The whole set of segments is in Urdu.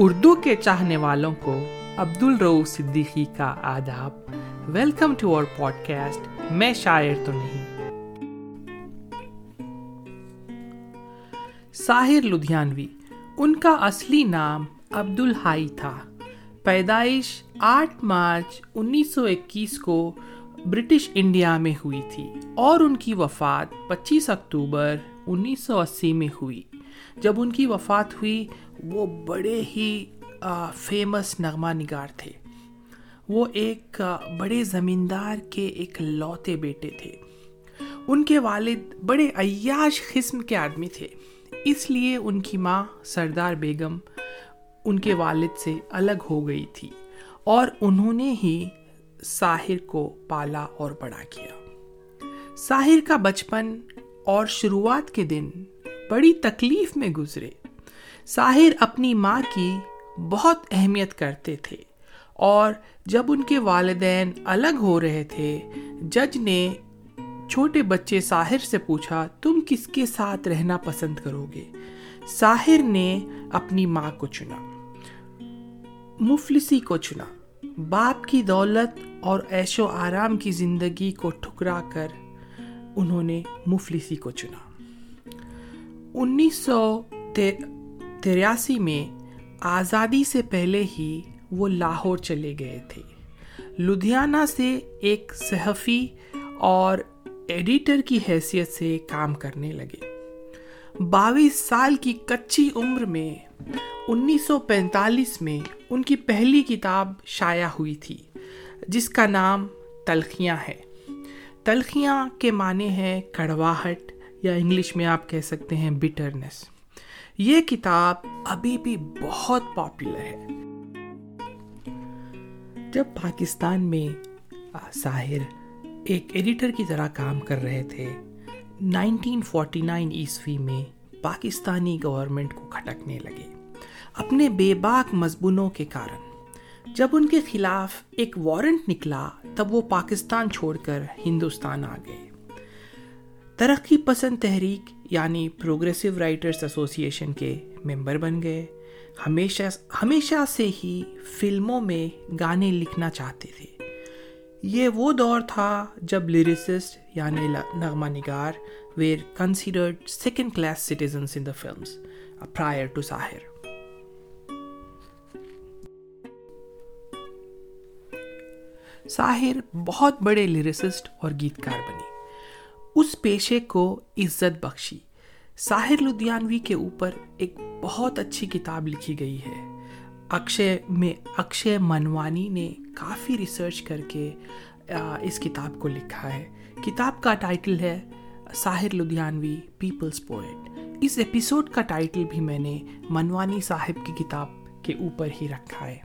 اردو کے چاہنے والوں کو عبد الرو صدیقی کا آداب۔ Welcome to our podcast میں شاعر تو نہیں۔ ساحر لدھیانوی، ان کا اصلی نام عبد الحائی تھا۔ پیدائش آٹھ مارچ انیس سو اکیس کو برٹش انڈیا میں ہوئی تھی اور ان کی وفات پچیس اکتوبر انیس سو اسی میں ہوئی۔ جب ان کی وفات ہوئی، وہ بڑے ہی فیمس نغمہ نگار تھے۔ وہ ایک بڑے زمیندار کے ایک لوتے بیٹے تھے۔ ان کے والد بڑے عیاش قسم کے آدمی تھے۔ اس لیے ان کی ماں سردار بیگم ان کے والد سے الگ ہو گئی تھی اور انہوں نے ہی ساحر کو پالا اور بڑا کیا۔ ساحر کا بچپن اور شروعات کے دن بڑی تکلیف میں گزرے۔ ساحر اپنی ماں کی بہت اہمیت کرتے تھے اور جب ان کے والدین الگ ہو رہے تھے، جج نے چھوٹے بچے ساحر سے پوچھا، تم کس کے ساتھ رہنا پسند کرو گے؟ ساحر نے اپنی ماں کو چنا، مفلسی کو چنا، باپ کی دولت اور ایش و آرام کی زندگی کو ٹھکرا کر انہوں نے مفلسی کو چنا۔ انیس سو تریاسی میں آزادی سے پہلے ہی وہ لاہور چلے گئے تھے۔ لدھیانہ سے ایک صحفی اور ایڈیٹر کی حیثیت سے کام کرنے لگے۔ باویس سال کی کچی عمر میں انیس سو پینتالیس میں ان کی پہلی کتاب شائع ہوئی تھی، جس کا نام تلخیاں ہے۔ تلخیاں کے معنی ہے کڑواہٹ یا انگلش میں آپ کہہ سکتے ہیں بٹرنس یہ کتاب ابھی بھی بہت پاپولر ہے۔ جب پاکستان میں ساحر ایک ایڈیٹر کی طرح کام کر رہے تھے نائنٹین فورٹی نائن عیسوی میں پاکستانی گورنمنٹ کو کھٹکنے لگے، اپنے بے باک مضمونوں کے کارن۔ جب ان کے خلاف ایک وارنٹ نکلا، تب وہ پاکستان چھوڑ کر ہندوستان آ گئے۔ ترقی پسند تحریک یعنی پروگریسو رائٹرس ایسوسی ایشن کے ممبر بن گئے۔ ہمیشہ ہمیشہ سے ہی فلموں میں گانے لکھنا چاہتے تھے۔ یہ وہ دور تھا جب لیریسسٹ یعنی نغمہ نگار were considered second class citizens in the films prior to Sahir Sahir بہت بڑے لیریسسٹ اور گیتکار بنے اس پیشے کو عزت بخشی۔ ساحر لدھیانوی کے اوپر ایک بہت اچھی کتاب لکھی گئی ہے۔ اکشے میں اکشے منوانی نے کافی ریسرچ کر کے اس کتاب کو لکھا ہے۔ کتاب کا ٹائٹل ہے ساحر لدھیانوی پیپلز پوئٹ اس ایپیسوڈ کا ٹائٹل بھی میں نے منوانی صاحب کی کتاب کے اوپر ہی رکھا ہے۔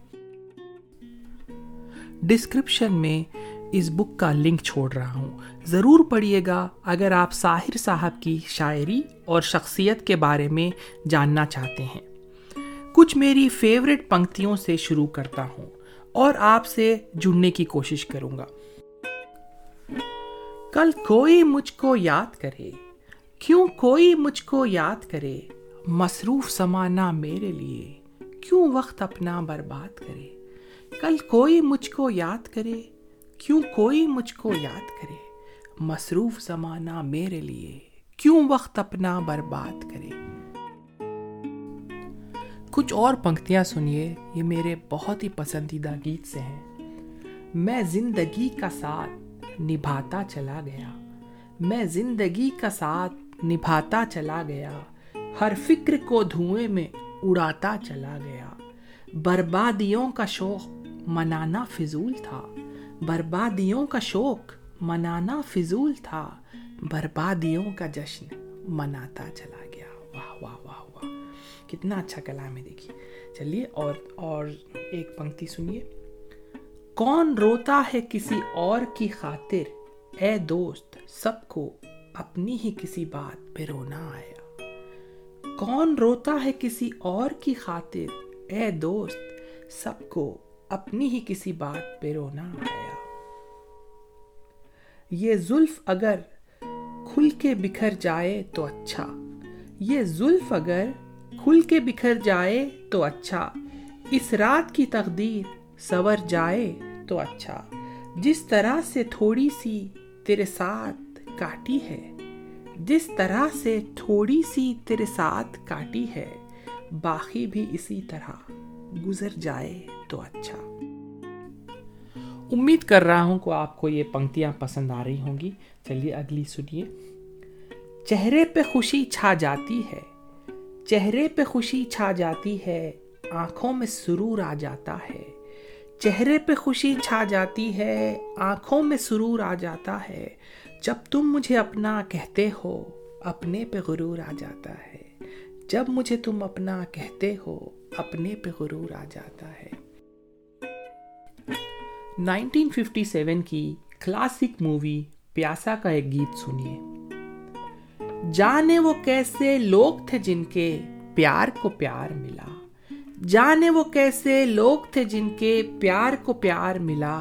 ڈسکرپشن میں اس بک کا لنک چھوڑ رہا ہوں۔ ضرور پڑھیے گا اگر آپ ساحر صاحب کی شاعری اور شخصیت کے بارے میں جاننا چاہتے ہیں۔ کچھ میری فیوریٹ پنکتیوں سے شروع کرتا ہوں اور آپ سے جڑنے کی کوشش کروں گا۔ کل کوئی مجھ کو یاد کرے، کیوں کوئی مجھ کو یاد کرے؟ مصروف سمانا میرے لیے، کیوں وقت اپنا برباد کرے؟ کل کوئی مجھ کو یاد کرے؟ کیوں کوئی مجھ کو یاد کرے؟ مصروف زمانہ میرے لیے کیوں وقت اپنا برباد کرے؟ کچھ اور پنکتیاں سنیے، یہ میرے بہت ہی پسندیدہ گیت سے ہیں۔ میں زندگی کا ساتھ نبھاتا چلا گیا۔ میں زندگی کا ساتھ نبھاتا چلا گیا۔ ہر فکر کو دھوئیں میں اڑاتا چلا گیا۔ بربادیوں کا شوق منانا فضول تھا۔ بربادیوں کا شوق منانا فضول تھا۔ بربادیوں کا جشن مناتا چلا گیا۔ واہ واہ واہ واہ۔ کتنا اچھا کلام ہے، دیکھیے۔ چلیے، اور اور ایک پنکتی سنیے۔ کون روتا ہے کسی اور کی خاطر؟ اے دوست، سب کو اپنی ہی کسی بات پہ رونا آیا۔ کون روتا ہے کسی اور کی خاطر؟ اے دوست، سب کو اپنی ہی کسی بات پہ رونا آیا۔ یہ زلف اگر کھل کے بکھر جائے تو اچھا۔ یہ زلف اگر کھل کے بکھر جائے تو اچھا۔ اس رات کی تقدیر سور جائے تو اچھا۔ جس طرح سے تھوڑی سی تیرے ساتھ کاٹی ہے، جس طرح سے تھوڑی سی تیرے ساتھ کاٹی ہے، باقی بھی اسی طرح گزر جائے تو اچھا۔ امید کر رہا ہوں کہ آپ کو یہ پنکتیاں پسند آ رہی ہوں گی۔ چلیے، اگلی سنیے۔ چہرے پہ خوشی چھا جاتی ہے۔ چہرے پہ خوشی چھا جاتی ہے، آنکھوں میں سرور آ جاتا ہے۔ چہرے پہ خوشی چھا جاتی ہے، آنکھوں میں سرور آ جاتا ہے۔ جب تم مجھے اپنا کہتے ہو، اپنے پہ غرور آ جاتا ہے۔ جب مجھے تم اپنا کہتے ہو، اپنے پہ غرور آ جاتا ہے۔ 1957 کی کلاسک مووی پیاسا کا ایک گیت سنیے جانے وہ کیسے لوگ تھے جن کے پیار کو پیار ملا جانے وہ کیسے لوگ تھے جن کے پیار کو پیار ملا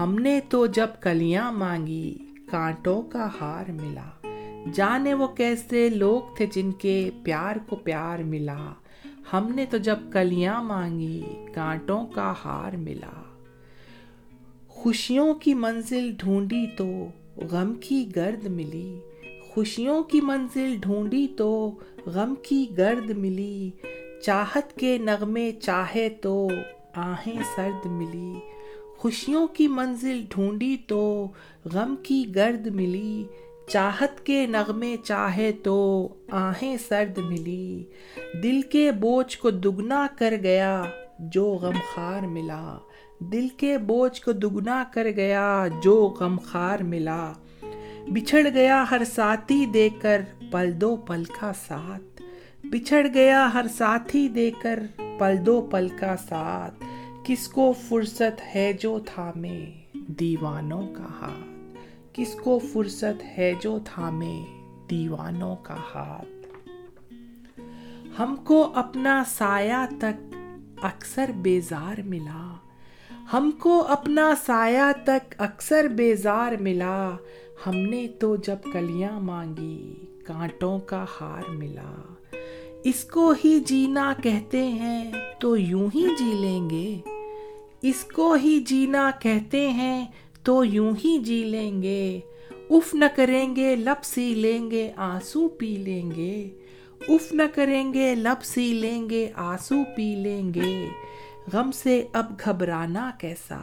ہم نے تو جب کلیاں مانگی کانٹوں کا ہار ملا جانے وہ کیسے لوگ تھے جن کے پیار کو پیار ملا ہم نے تو جب کلیاں مانگی کانٹوں کا ہار ملا خوشیوں کی منزل ڈھونڈی تو غم کی گرد ملی۔ خوشیوں کی منزل ڈھونڈی تو غم کی گرد ملی۔ چاہت کے نغمے چاہے تو آہیں سرد ملی۔ خوشیوں کی منزل ڈھونڈی تو غم کی گرد ملی۔ چاہت کے نغمے چاہے تو آہیں سرد ملی۔ دل کے بوجھ کو دگنا کر گیا جو غم خار ملا۔ دل کے بوجھ کو دگنا کر گیا، جو غم خار ملا۔ بچھڑ گیا ہر ساتھی دے کر، پل دو پل کا ساتھ۔ بچھڑ گیا ہر ساتھی دے کر، پل دو پل کا ساتھ۔ کس کو فرصت ہے جو تھامے دیوانوں کا ہاتھ؟ کس کو فرصت ہے جو تھامے دیوانوں کا ہاتھ؟ ہم کو اپنا سایہ تک اکثر بیزار ملا۔ ہم کو اپنا سایہ تک اکثر بیزار ملا۔ ہم نے تو جب کلیاں مانگی، کانٹوں کا ہار ملا۔ اس کو ہی جینا کہتے ہیں تو یوں ہی جی لیں گے۔ اس کو ہی جینا کہتے ہیں تو یوں ہی جی لیں گے۔ اف نہ کریں گے لب سی لیں گے، آنسو پی لیں گے۔ اف نہ کریں گے لب سی لیں گے، آنسو پی لیں گے۔ غم سے اب گھبرانا کیسا؟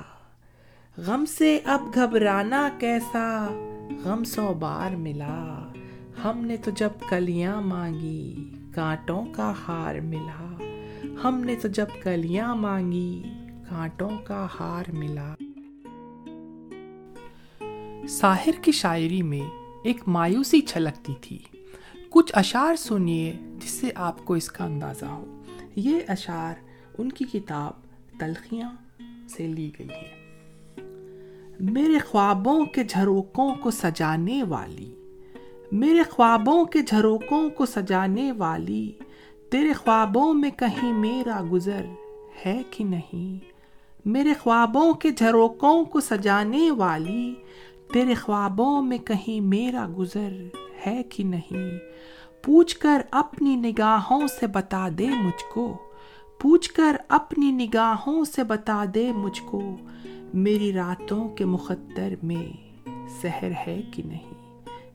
غم سے اب گھبرانا کیسا؟ غم سو بار ملا، ہم نے تو جب کلیاں مانگی، کانٹوں کا ہار ملا۔ ہم نے تو جب کلیاں مانگی، کانٹوں کا ہار ملا۔ ساحر کی شاعری میں ایک مایوسی چھلکتی تھی۔ کچھ اشعار سنیے جس سے آپ کو اس کا اندازہ ہو۔ یہ اشعار ان کی کتاب تلخیاں سے لی گئی ہے۔ میرے خوابوں کے جھروکوں کو سجانے والی، میرے خوابوں کے جھروکوں کو سجانے والی، تیرے خوابوں میں کہیں میرا گزر ہے کہ نہیں؟ میرے خوابوں کے جھروکوں کو سجانے والی، تیرے خوابوں میں کہیں میرا گزر ہے کہ نہیں؟ پوچھ کر اپنی نگاہوں سے بتا دے مجھ کو۔ پوچھ کر اپنی نگاہوں سے بتا دے مجھ کو، میری راتوں کے مقدر میں سحر ہے کہ نہیں؟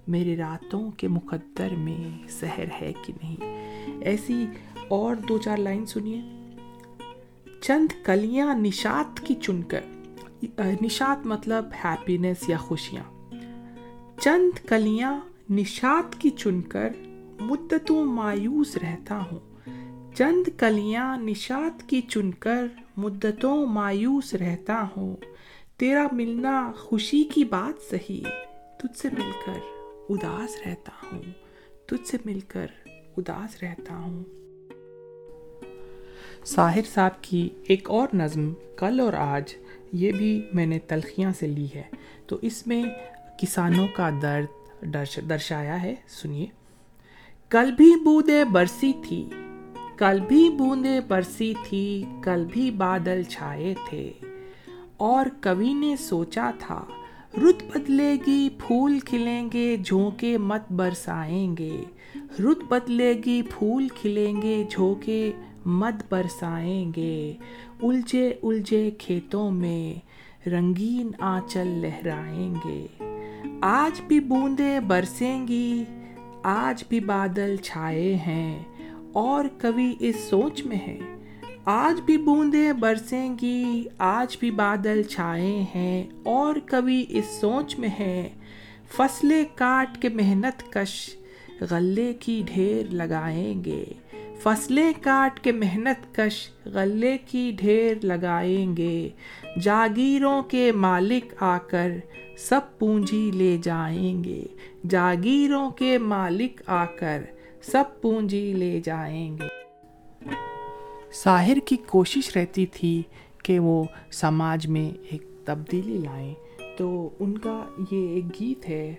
میری راتوں کے مقدر میں سحر ہے کہ نہیں؟ ایسی اور دو چار لائن سنیے۔ چند کلیاں نشات کی چن کر نشات مطلب ہیپینس یا خوشیاں۔ چند کلیاں نشات کی چن کر مدتوں مایوس رہتا ہوں۔ چند کلیاں نشات کی چن کر مدتوں مایوس رہتا ہوں۔ تیرا ملنا خوشی کی بات سہی، تجھ سے مل کر اداس رہتا ہوں۔ تجھ سے مل کر اداس رہتا ہوں۔ ساحر صاحب کی ایک اور نظم کل اور آج، یہ بھی میں نے تلخیاں سے لی ہے۔ تو اس میں کسانوں کا درد درشایا ہے، سنیے۔ کل بھی بودے برسی تھی کل بھی بوندے برسی تھی، کل بھی بادل چھائے تھے۔ اور کبھی نے سوچا تھا، رت بدلے گی، پھول کھلیں گے، جھونکے مت برسائیں گے۔ رت بدلے گی، پھول کھلیں گے، جھونکے مد برسائیں گے۔ الجھے الجھے کھیتوں میں رنگین آنچل لہرائیں گے۔ آج بھی بوندیں برسیں گی، آج بھی بادل چھائے ہیں۔ اور کبھی اس سوچ میں ہے۔ آج بھی بوندیں برسیں گی، آج بھی بادل چھائے ہیں، اور کبھی اس سوچ میں ہے۔ فصلیں کاٹ کے محنت کش، غلے کی ڈھیر لگائیں گے۔ فصلیں کاٹ کے محنت کش، غلے کی ڈھیر لگائیں گے۔ جاگیروں کے مالک آ کر سب پونجی لے جائیں گے۔ جاگیروں کے مالک آ کر سب پونجی لے جائیں گے۔ ساحر کی کوشش رہتی تھی کہ وہ سماج میں ایک تبدیلی لائیں۔ تو ان کا یہ ایک گیت ہے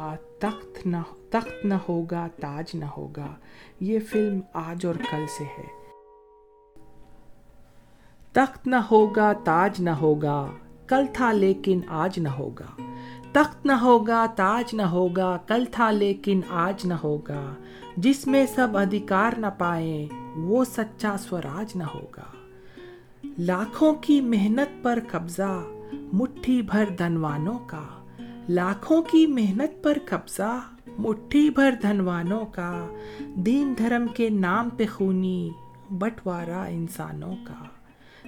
ہاں تخت نہ تخت نہ ہوگا، تاج نہ ہوگا۔ یہ فلم آج اور کل سے ہے۔ تخت نہ ہوگا، تاج نہ ہوگا کل تھا لیکن آج نہ ہوگا۔ تخت نہ ہوگا، تاج نہ ہوگا، کل تھا لیکن آج نہ ہوگا۔ جس میں سب ادھیکار نہ پائے وہ سچا سوراج نہ ہوگا۔ لاکھوں کی محنت پر قبضہ، مٹھی بھر دھنوانوں کا۔ لاکھوں کی محنت پر قبضہ، مٹھی بھر دھنوانوں کا۔ دین دھرم کے نام پہ خونی بٹوارا انسانوں کا۔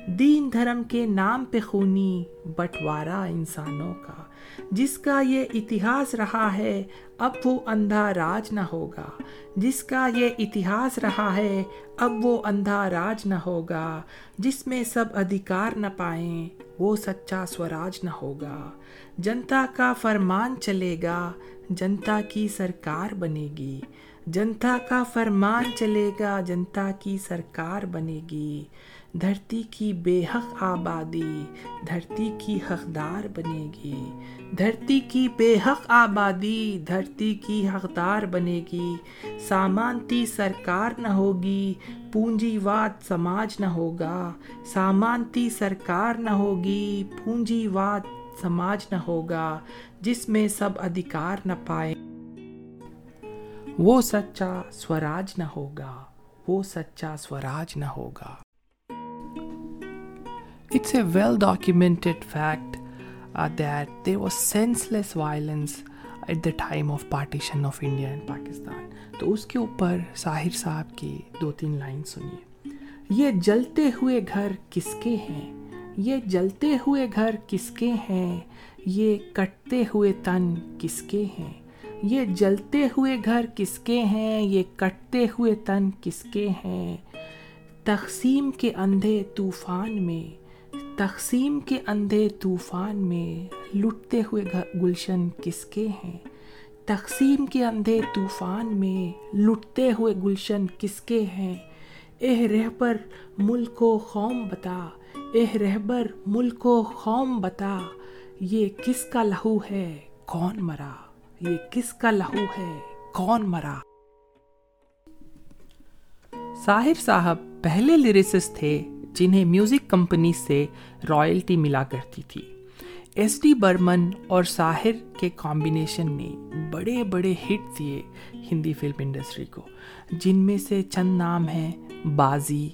دین دھرم کے نام پہ خونی بٹوارا انسانوں کا، جس کا یہ اتہاس رہا ہے، اب وہ اندھا راج نہ ہوگا۔ جس کا یہ اتہاس رہا ہے، اب وہ اندھا راج نہ ہوگا۔ جس میں سب ادھیکار نہ پائیں، وہ سچا سوراج نہ ہوگا۔ جنتا کا فرمان چلے گا، جنتا کی سرکار بنے گی۔ جنتا کا فرمان چلے گا، جنتا کی سرکار بنے گی۔ دھرتی کی بے حق آبادی دھرتی کی حقدار بنے گی۔ دھرتی کی بے حق آبادی دھرتی کی حقدار بنے گی۔ سامانتی سرکار نہ ہوگی پونجی واد سماج نہ ہوگا۔ سامانتی سرکار نہ ہوگی پونجی واد سماج نہ ہوگا، جس میں سب ادھیکار نہ پائے وہ سچا سوراج نہ ہوگا، وہ سچا سوراج نہ ہوگا۔ It's a well documented fact that there was senseless violence at the time of partition of India and Pakistan تو اس کے اوپر ساحر صاحب کی دو تین لائن سنیے۔ یہ جلتے ہوئے گھر کس کے ہیں؟ یہ جلتے ہوئے گھر کس کے ہیں؟ یہ کٹتے ہوئے تن کس کے ہیں؟ یہ جلتے ہوئے گھر کس کے ہیں؟ یہ کٹتے ہوئے تن کس کے ہیں؟ تقسیم کے اندھے طوفان میں تقسیم کے اندھے طوفان میں لٹتے ہوئے گلشن کس کے ہیں؟ تقسیم کے اندھے طوفان میں لٹتے ہوئے گلشن کس کے ہیں؟ اہ رہبر ملک و قوم بتا اہ رہبر ملک و قوم بتا، یہ کس کا لہو ہے؟ کون مرا؟ یہ کس کا لہو ہے؟ کون مرا؟ ساحر صاحب پہلے لیریسس تھے جنہیں میوزک کمپنی سے رائلٹی ملا کرتی تھی۔ ایس ڈی برمن اور ساحر کے کمبینیشن نے بڑے بڑے ہٹ دیے ہندی فلم انڈسٹری کو، جن میں سے چند نام ہیں، بازی،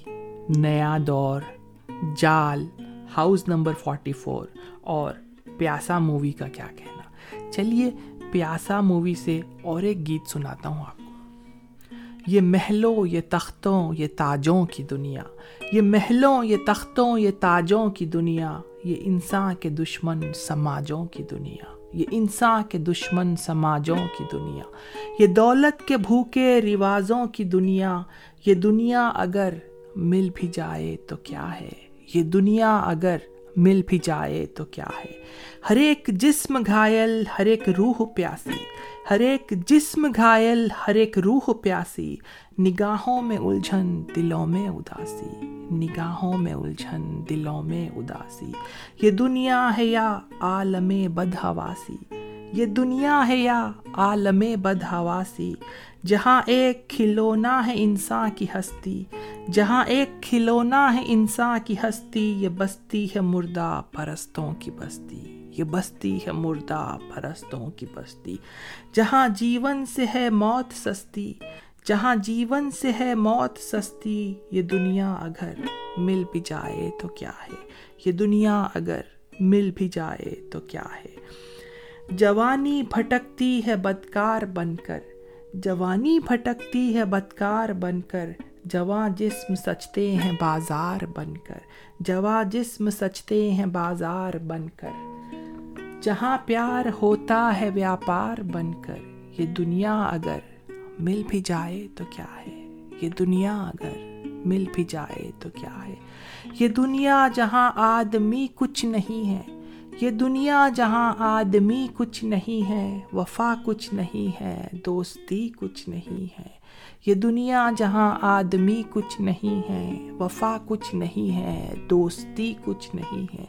نیا دور، جال، ہاؤس نمبر فورٹی فور اور پیاسا مووی کا کیا کہنا۔ چلیے، پیاسا مووی سے اور ایک گیت سناتا ہوں آپ یہ محلوں، یہ تختوں، یہ تاجوں کی دنیا۔ یہ محلوں، یہ تختوں، یہ تاجوں کی دنیا۔ یہ انسان کے دشمن سماجوں کی دنیا۔ یہ انسان کے دشمن سماجوں کی دنیا۔ یہ دولت کے بھوکے رواجوں کی دنیا۔ یہ دنیا اگر مل بھی جائے تو کیا ہے؟ یہ دنیا اگر مل بھی جائے تو کیا ہے؟ ہر ایک جسم گھائل، ہر ایک روح پیاسی۔ ہر ایک جسم گھائل، ہر ایک روح پیاسی۔ نگاہوں میں الجھن، دلوں میں اداسی۔ نگاہوں میں الجھن، دلوں میں اداسی۔ یہ دنیا ہے یا عالم بد حواسی یہ دنیا ہے یا عالم بد حواسی جہاں ایک کھلونا ہے انسان کی ہستی، جہاں ایک کھلونا ہے انسان کی ہستی، یہ بستی ہے مردہ پرستوں کی بستی، یہ بستی ہے مردہ پرستوں کی بستی۔ جہاں جیون سے ہے موت سستی، جہاں جیون سے ہے موت سستی، یہ دنیا اگر مل بھی جائے تو کیا ہے؟ یہ دنیا اگر مل بھی جائے تو کیا ہے؟ جوانی بھٹکتی ہے بدکار بن کر جوانی بھٹکتی ہے بدکار بن کر جواں جسم سچتے ہیں بازار بن کر۔ جواں جسم سچتے ہیں بازار بن کر۔ جہاں پیار ہوتا ہے ویاپار بن کر۔ یہ دنیا اگر مل بھی جائے تو کیا ہے؟ یہ دنیا اگر مل بھی جائے تو کیا ہے؟ یہ دنیا جہاں آدمی کچھ نہیں ہے۔ یہ دنیا جہاں آدمی کچھ نہیں ہے، وفا کچھ نہیں ہے، دوستی کچھ نہیں ہے۔ یہ دنیا جہاں آدمی کچھ نہیں ہے، وفا کچھ نہیں ہے، دوستی کچھ نہیں ہے۔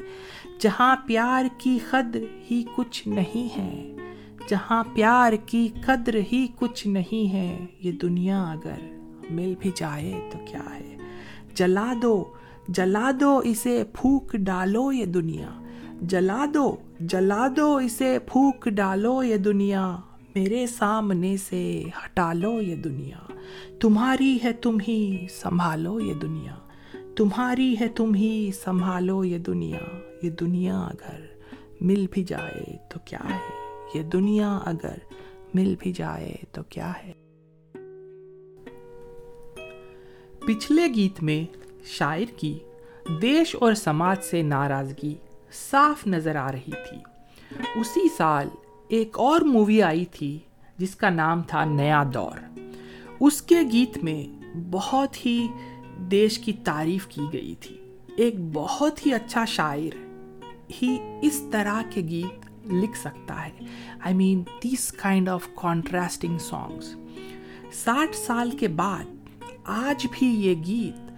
جہاں پیار کی قدر ہی کچھ نہیں ہے، جہاں پیار کی قدر ہی کچھ نہیں ہے۔ یہ دنیا اگر مل بھی جائے تو کیا ہے؟ جلا دو جلا دو اسے پھوک ڈالو یہ دنیا۔ جلا دو جلا دو، اسے پھوک ڈالو یہ دنیا، میرے سامنے سے ہٹا لو یہ دنیا۔ تمہاری ہے تم ہی سنبھالو یہ دنیا۔ تمہاری ہے تم ہی سنبھالو یہ دنیا۔ یہ دنیا اگر مل بھی جائے تو کیا ہے؟ یہ دنیا اگر مل بھی جائے تو کیا ہے؟ پچھلے گیت میں شاعر کی دیش اور سماج سے ناراضگی۔ صاف نظر آ رہی تھی۔ اسی سال ایک اور مووی آئی تھی جس کا نام تھا نیا دور۔ اس کے گیت میں بہت ہی دیش کی تعریف کی گئی تھی۔ ایک بہت ہی اچھا شاعر ہی اس طرح کے گیت لکھ سکتا ہے۔ I mean this kind of contrasting songs ساٹھ سال کے بعد آج بھی یہ گیت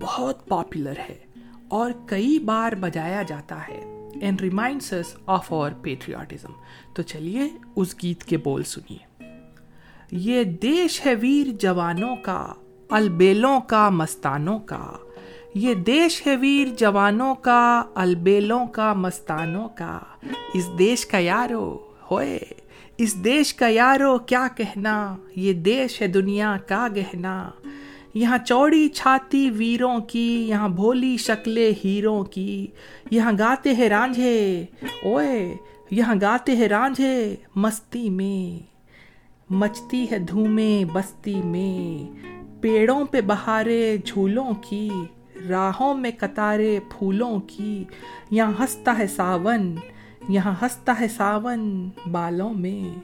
بہت پاپولر ہے۔ اور کئی بار بجایا جاتا ہے اینڈ ریمائنڈس آف اور پیٹریاٹزم تو چلیے، اس گیت کے بول سنیے۔ یہ دیش ہے ویر جوانوں کا، البیلوں کا مستانوں کا۔ یہ دیش ہے ویر جوانوں کا، البیلوں کا مستانوں کا۔ اس دیش کا یارو، ہوئے۔ اس دیش کا یارو، کیا کہنا؟ یہ دیش ہے دنیا کا گہنا۔ یہاں چوڑی چھاتی ویروں کی، یہاں بھولی شکلیں ہیروں کی۔ یہاں گاتے ہیں رانجھے، اوئے، یہاں گاتے ہیں رانجھے مستی میں۔ مچتی ہے دھومیں بستی میں۔ پیڑوں پہ بہارے جھولوں کی، راہوں میں قطارے پھولوں کی۔ یہاں ہنستا ہے ساون، یہاں ہنستا ہے ساون بالوں میں۔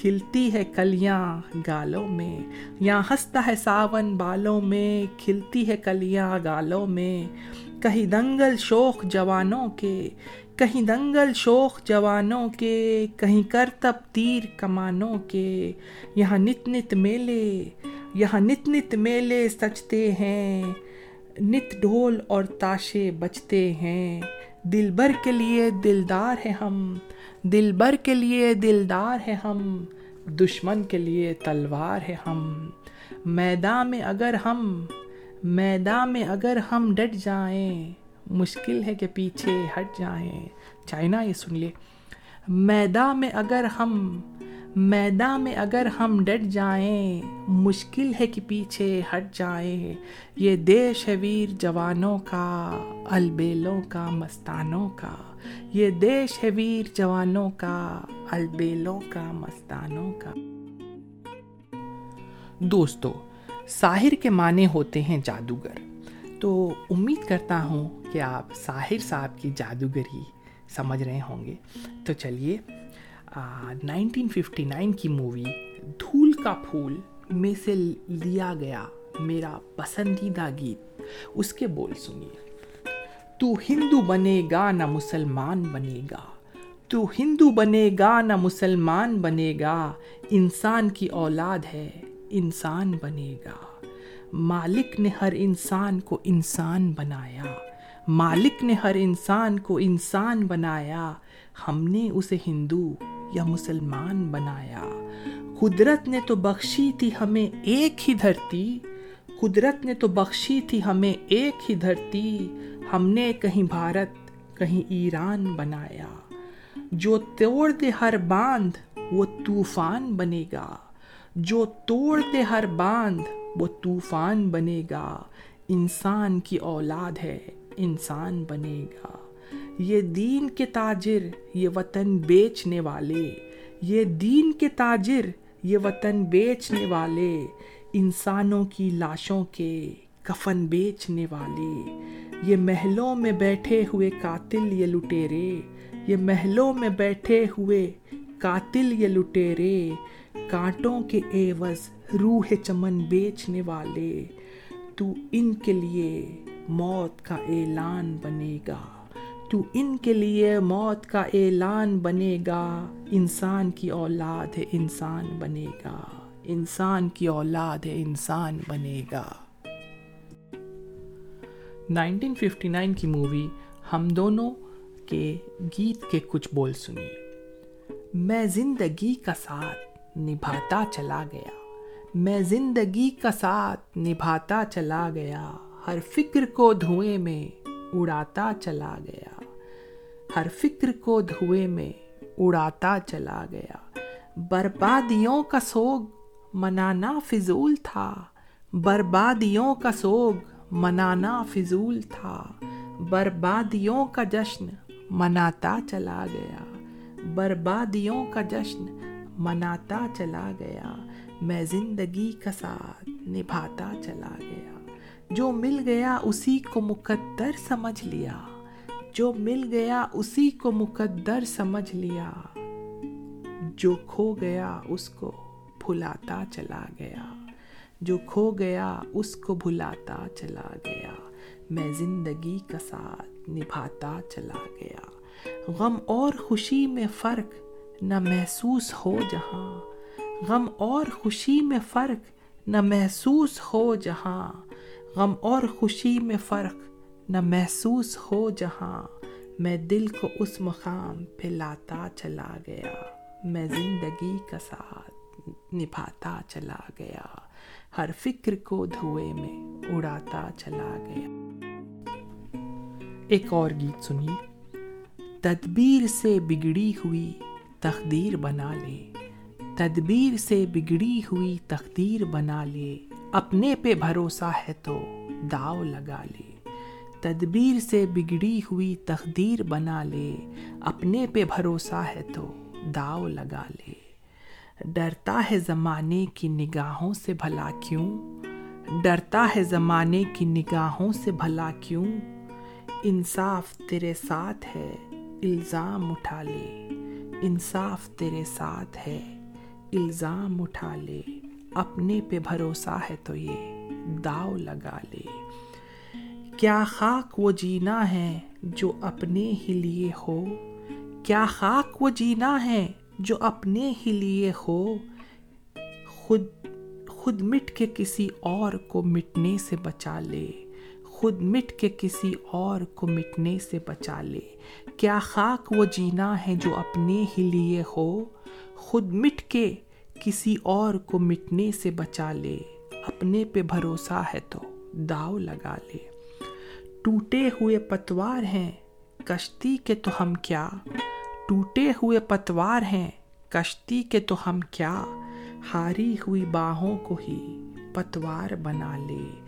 کھلتی ہے کلیاں گالوں میں یہاں ہنستا ہے ساون بالوں میں، کھلتی ہے کلیاں گالوں میں۔ کہیں دنگل شوق جوانوں کے، کہیں دنگل شوق جوانوں کے، کہیں کرتب تیر کمانوں کے۔ یہاں نت نت میلے، یہاں نت نت میلے سچتے ہیں، نت ڈھول اور تاشے بچتے ہیں۔ دل بر کے لیے دلدار ہے ہم دل بر کے لیے دلدار ہے ہم، دشمن کے لیے تلوار ہے ہم۔ میدان میں اگر ہم، میدان میں اگر ہم ڈٹ جائیں، مشکل ہے کہ پیچھے ہٹ جائیں۔ چائنا یہ سن لے میدان میں اگر ہم میدان میں اگر ہم ڈٹ جائیں، مشکل ہے کہ پیچھے ہٹ جائیں۔ یہ دیش ہے ویر جوانوں کا، البیلوں کا، مستانوں کا۔ یہ دیش ہے ویر جوانوں کا، البیلوں کا، مستانوں کا۔ دوستو، ساحر کے معنی ہوتے ہیں جادوگر۔ تو امید کرتا ہوں کہ آپ ساحر صاحب کی جادوگری سمجھ رہے ہوں گے۔ تو چلیے نائنٹین ففٹی نائن کی مووی دھول کا پھول میں سے لیا گیا میرا پسندیدہ گیت۔ اس کے بول سنیے۔ تو ہندو بنے گا نہ مسلمان بنے گا۔ تو ہندو بنے گا نہ مسلمان بنے گا۔ انسان کی اولاد ہے، انسان بنے گا۔ مالک نے ہر انسان کو انسان بنایا۔ مالک نے ہر انسان کو انسان بنایا۔ ہم نے اسے ہندو یا مسلمان بنایا۔ قدرت نے تو بخشی تھی ہمیں ایک ہی دھرتی۔ قدرت نے تو بخشی تھی ہمیں ایک ہی دھرتی۔ ہم نے کہیں بھارت، کہیں ایران بنایا۔ جو توڑ دے ہر باندھ، وہ طوفان بنے گا۔ جو توڑ دے ہر باندھ، وہ طوفان بنے گا۔ انسان کی اولاد ہے، انسان بنے گا۔ یہ دین کے تاجر، یہ وطن بیچنے والے۔ یہ دین کے تاجر، یہ وطن بیچنے والے۔ انسانوں کی لاشوں کے کفن بیچنے والے۔ یہ محلوں میں بیٹھے ہوئے قاتل یہ لٹیرے۔ یہ محلوں میں بیٹھے ہوئے قاتل یہ لٹیرے۔ کانٹوں کے ایوز روح چمن بیچنے والے۔ تو ان کے لیے موت کا اعلان بنے گا۔ تو ان کے لیے موت کا اعلان بنے گا۔ انسان کی اولاد ہے، انسان بنے گا۔ انسان کی اولاد ہے، انسان بنے گا۔ 1959 کی مووی ہم دونوں کے گیت کے کچھ بول سنیے میں زندگی کا ساتھ نبھاتا چلا گیا۔ میں زندگی کا ساتھ نبھاتا چلا گیا۔ ہر فکر کو دھوئے میں اڑاتا چلا گیا۔ ہر فکر کو دھوئے میں اڑاتا چلا گیا۔ بربادیوں کا سوگ منانا فضول تھا۔ بربادیوں کا سوگ منانا فضول تھا۔ بربادیوں کا جشن مناتا چلا گیا۔ بربادیوں کا جشن مناتا چلا گیا۔ میں زندگی کا ساتھ نبھاتا چلا گیا۔ جو مل گیا اسی کو مقدر سمجھ لیا۔ جو مل گیا اسی کو مقدر سمجھ لیا۔ جو کھو گیا اس کو بھلاتا چلا گیا۔ جو کھو گیا اس کو بھلاتا چلا گیا۔ میں زندگی کا ساتھ نبھاتا چلا گیا۔ غم اور خوشی میں فرق نہ محسوس ہو جہاں۔ غم اور خوشی میں فرق نہ محسوس ہو جہاں۔ غم اور خوشی میں فرق نہ محسوس ہو جہاں۔ میں دل کو اس مقام پہ لاتا چلا گیا۔ میں زندگی کا ساتھ نبھاتا چلا گیا۔ ہر فکر کو دھوئے میں اڑاتا چلا گیا۔ ایک اور گیت سنیے۔ تدبیر سے بگڑی ہوئی تقدیر بنا لے۔ تدبیر سے بگڑی ہوئی تقدیر بنا لے۔ اپنے پہ بھروسہ ہے تو داؤ لگا لے۔ تدبیر سے بگڑی ہوئی تقدیر بنا لے۔ اپنے پہ بھروسہ ہے تو داؤ لگا لے۔ ڈرتا ہے زمانے کی نگاہوں سے بھلا کیوں؟ ڈرتا ہے زمانے کی نگاہوں سے بھلا کیوں؟ انصاف تیرے ساتھ ہے، الزام اٹھا لے۔ انصاف تیرے ساتھ ہے، الزام اٹھا لے۔ اپنے پہ بھروسہ ہے تو یہ داؤ لگا لے۔ کیا خاک وہ جینا ہے جو اپنے ہی لیے ہو؟ کیا خاک وہ جینا ہے جو اپنے ہی لیے ہو؟ خود خود مٹ کے کسی اور کو مٹنے سے بچا لے۔ خود مٹ کے کسی اور کو مٹنے سے بچا لے۔ کیا خاک وہ جینا ہے جو اپنے ہی لیے ہو؟ خود مٹ کے کسی اور کو مٹنے سے بچا لے، اپنے پہ بھروسہ ہے تو داؤ لگا لے۔ ٹوٹے ہوئے پتوار ہیں، کشتی کے تو ہم کیا؟ ٹوٹے ہوئے پتوار ہیں، کشتی کے تو ہم کیا؟ ہاری ہوئی باہوں کو ہی پتوار بنا لے۔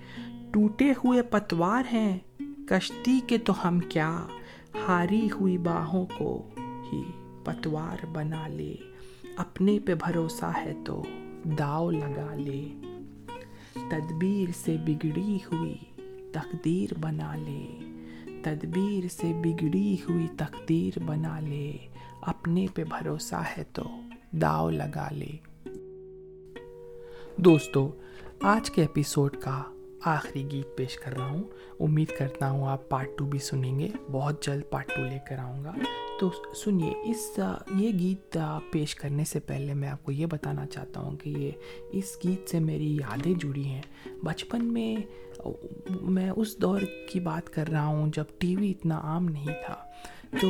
ٹوٹے ہوئے پتوار ہیں، کشتی کے تو ہم کیا؟ ہاری ہوئی باہوں کو ہی پتوار بنا لے۔ اپنے پہ بھروسہ ہے تو داؤ لگا لے۔ تدبیر سے بگڑی ہوئی تقدیر بنا لے۔ تدبیر سے بگڑی ہوئی تقدیر بنا لے۔ اپنے پہ بھروسہ ہے تو داؤ لگا لے۔ دوستو، آج کے ایپیسوڈ کا آخری گیت پیش کر رہا ہوں امید کرتا ہوں آپ پارٹ ٹو بھی سنیں گے بہت جلد پارٹ ٹو لے کر آؤں گا تو سنیے اس یہ گیت پیش کرنے سے پہلے میں آپ کو یہ بتانا چاہتا ہوں کہ یہ اس گیت سے میری یادیں جڑی ہیں بچپن میں میں اس دور کی بات کر رہا ہوں جب ٹی وی اتنا عام نہیں تھا تو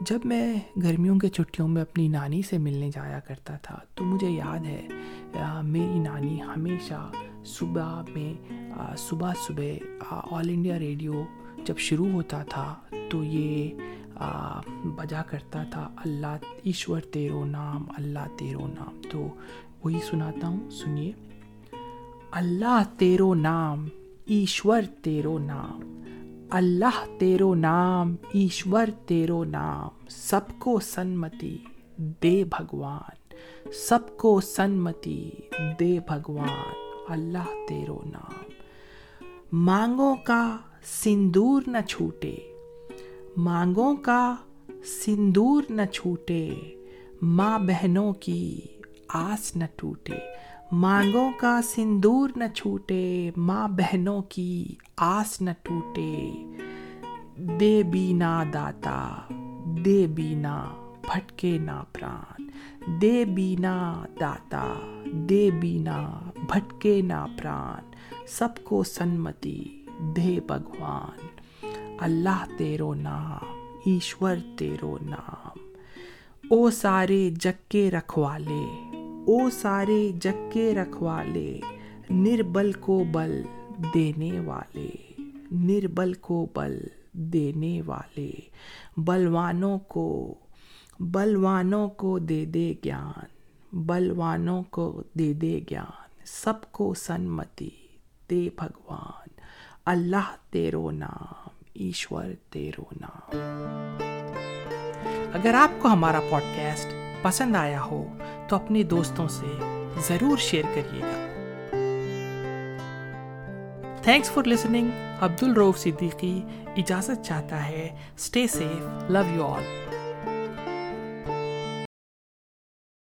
جب میں گرمیوں کے چھٹیوں میں اپنی نانی سے ملنے جایا کرتا تھا تو مجھے یاد ہے میری نانی ہمیشہ صبح میں صبح صبح آل انڈیا ریڈیو جب شروع ہوتا تھا تو یہ بجا کرتا تھا، اللہ، ایشور تیرو نام، اللہ تیرو نام۔ تو وہی سناتا ہوں، سنیے۔ اللہ تیرو نام، ایشور تیرو نام۔ اللہ تیرو نام، ایشور تیرو نام۔ سب کو سنمتی، دے بھگوان۔ سب کو سنمتی، دے بھگوان۔ اللہ تیرو نام۔ مانگوں کا سندور نہ چھوٹے۔ مانگوں کا سندور نہ چھوٹے۔ ماں بہنوں کی آس نہ ٹوٹے۔ مانگوں کا سندور نہ چھوٹے۔ ماں بہنوں کی آس نہ ٹوٹے۔ دے بینا داتا۔ دے بینا بھٹکے نا پران، دے بینا داتا، دے بینا بھٹکے نا پران۔ سب کو سنمتی دے بھگوان۔ اللہ تیرو نام، ایشور تیرو نام۔ او سارے جگ کے رکھوالے، او سارے جگ کے رکھوالے، نربل کو بل دینے والے۔ نربل کو بل دینے والے۔ بلوانوں کو بلوانوں کو دے دے گیان، بلوانوں کو دے دے گیان، سب کو سنمتی دے بھگوان، اللہ تیرو نام، ایشور تیرو نام۔ اگر آپ کو ہمارا پوڈ کاسٹ پسند آیا ہو، تو اپنے دوستوں سے ضرور شیئر کریے گا۔ تھینکس فار لسننگ عبد الروف صدیقی اجازت چاہتا ہے stay safe love you all